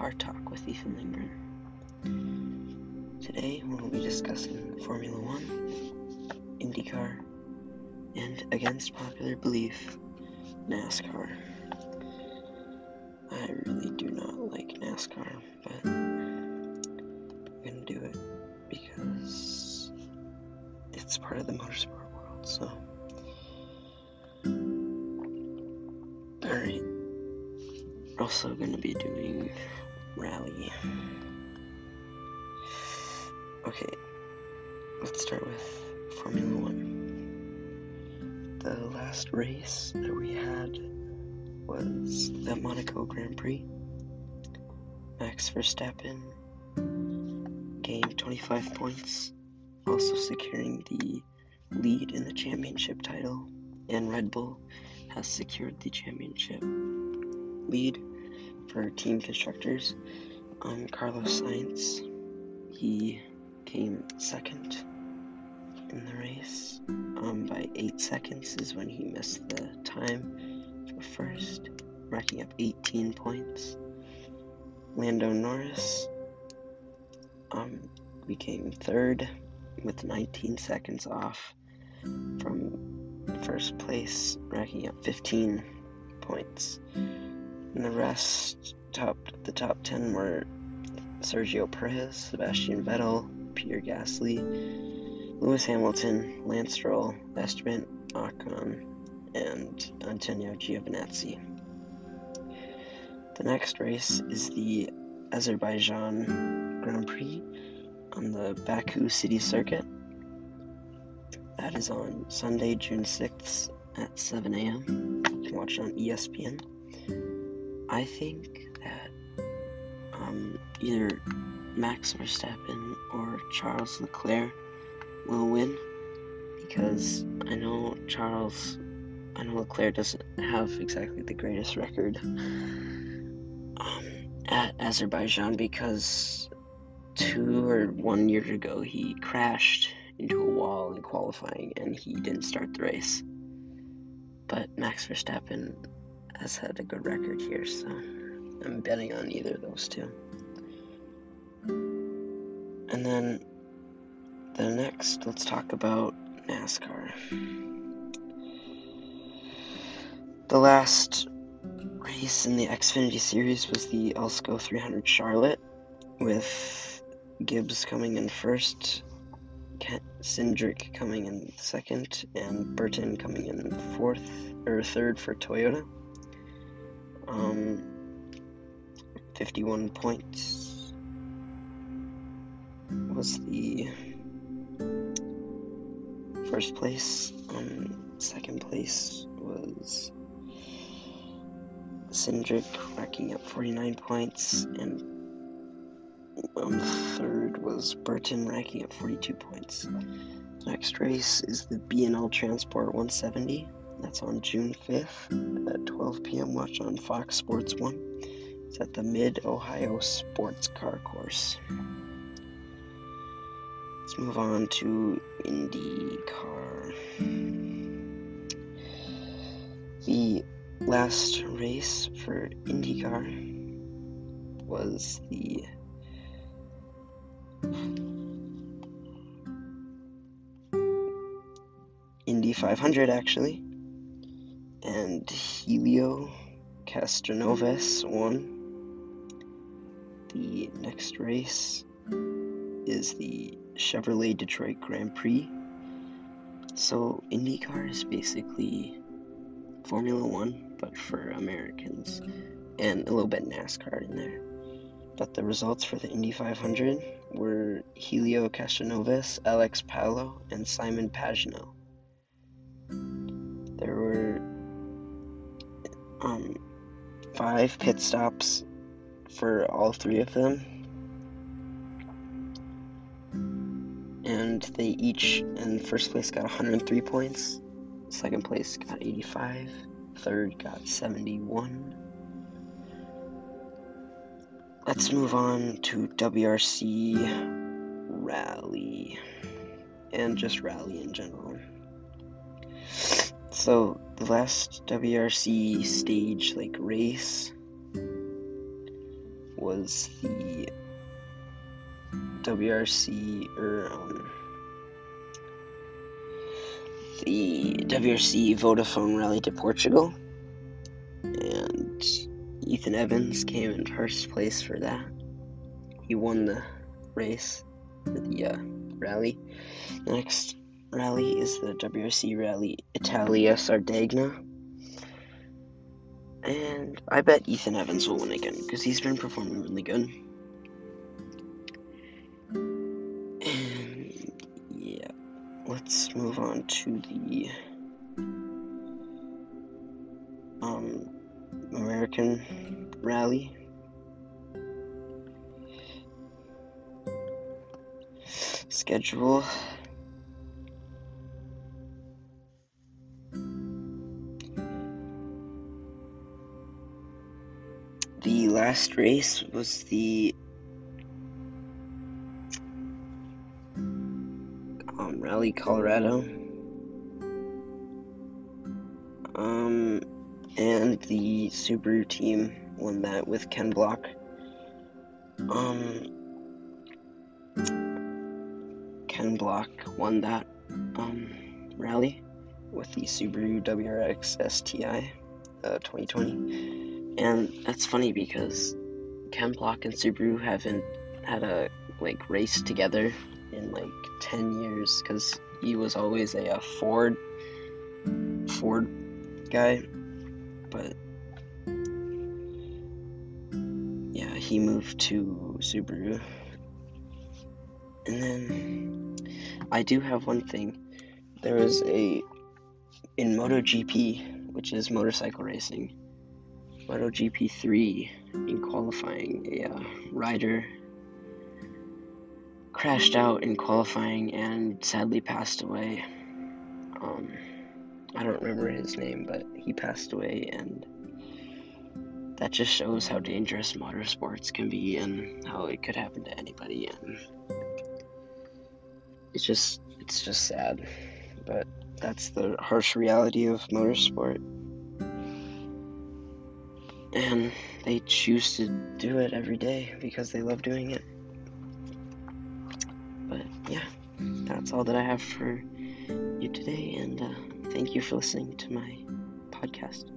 Car Talk with Ethan Lindgren. Today we'll be discussing Formula One, IndyCar, and against popular belief, NASCAR. I really do not like NASCAR, but I'm gonna do it because it's part of the motorsport world, so. Alright. Also gonna be doing rally. Okay, let's start with Formula One. The last race that we had was the Monaco Grand Prix. Max Verstappen gained 25 points, also securing the lead in the championship title, and Red Bull has secured the championship lead for team constructors. Um, Carlos Sainz, he came second in the race um, by eight seconds is when he missed the time for first, racking up 18 points. Lando Norris um, became third with 19 seconds off from first place, racking up 15 points. And the rest, top the top 10 were Sergio Perez, Sebastian Vettel, Pierre Gasly, Lewis Hamilton, Lance Stroll, Esteban Ocon, and Antonio Giovinazzi. The next race is the Azerbaijan Grand Prix on the Baku City Circuit. That is on Sunday, June 6th at 7 a.m. You can watch it on ESPN. I think that um, either Max Verstappen or Charles Leclerc will win because I know Charles, I know Leclerc doesn't have exactly the greatest record um, at Azerbaijan because two or one year ago he crashed into a wall in qualifying and he didn't start the race. But Max Verstappen has had a good record here, so I'm betting on either of those two. And then the next, let's talk about NASCAR. The last race in the Xfinity Series was the Alsco 300 Charlotte, with Gibbs coming in first, Cindric coming in second, and Burton coming in fourth or third for Toyota. Um, 51 points was the first place. Um, second place was Cindric racking up 49 points, and um, third was Burton racking up 42 points. Next race is the B&L Transport 170. That's on June 5th at 12 p.m. Watch on Fox Sports 1. It's at the Mid Ohio Sports Car Course. Let's move on to IndyCar. The last race for IndyCar was the Indy 500 actually, Helio Castroneves won. The next race is the Chevrolet Detroit Grand Prix. So IndyCar is basically Formula One, but for Americans, and a little bit NASCAR in there. But the results for the Indy 500 were Helio Castroneves, Alex Palou, and Simon Pagenaud. There were um, five pit stops for all three of them. And they each in first place got 103 points, second place got 85, third got 71. Let's move on to WRC Rally and just Rally in general. So, the last WRC stage, like race, was the WRC or um, the WRC Vodafone Rally de Portugal, and Ethan Evans came in first place for that. He won the race for the uh, rally. Next rally is the WRC Rally Italia Sardegna. And I bet Ethan Evans will win again because he's been performing really good. And yeah, let's move on to the um, American Rally. Schedule. Last race was the um, Rally Colorado. Um, and the Subaru team won that with Ken Block. Um, Ken Block won that um, rally with the Subaru WRX STI uh, 2020. And that's funny because Ken Block and Subaru haven't had a like race together in like 10 years because he was always a, a Ford Ford guy. But yeah he moved to Subaru. And then I do have one thing. There was a in MotoGP which is motorcycle racing MotoGP 3 in qualifying, a uh, rider crashed out in qualifying and sadly passed away. Um, I don't remember his name, but he passed away, and that just shows how dangerous motorsports can be and how it could happen to anybody. And it's just, it's just sad, but that's the harsh reality of motorsport and they choose to do it every day because they love doing it. But yeah, that's all that I have for you today, and uh, thank you for listening to my podcast.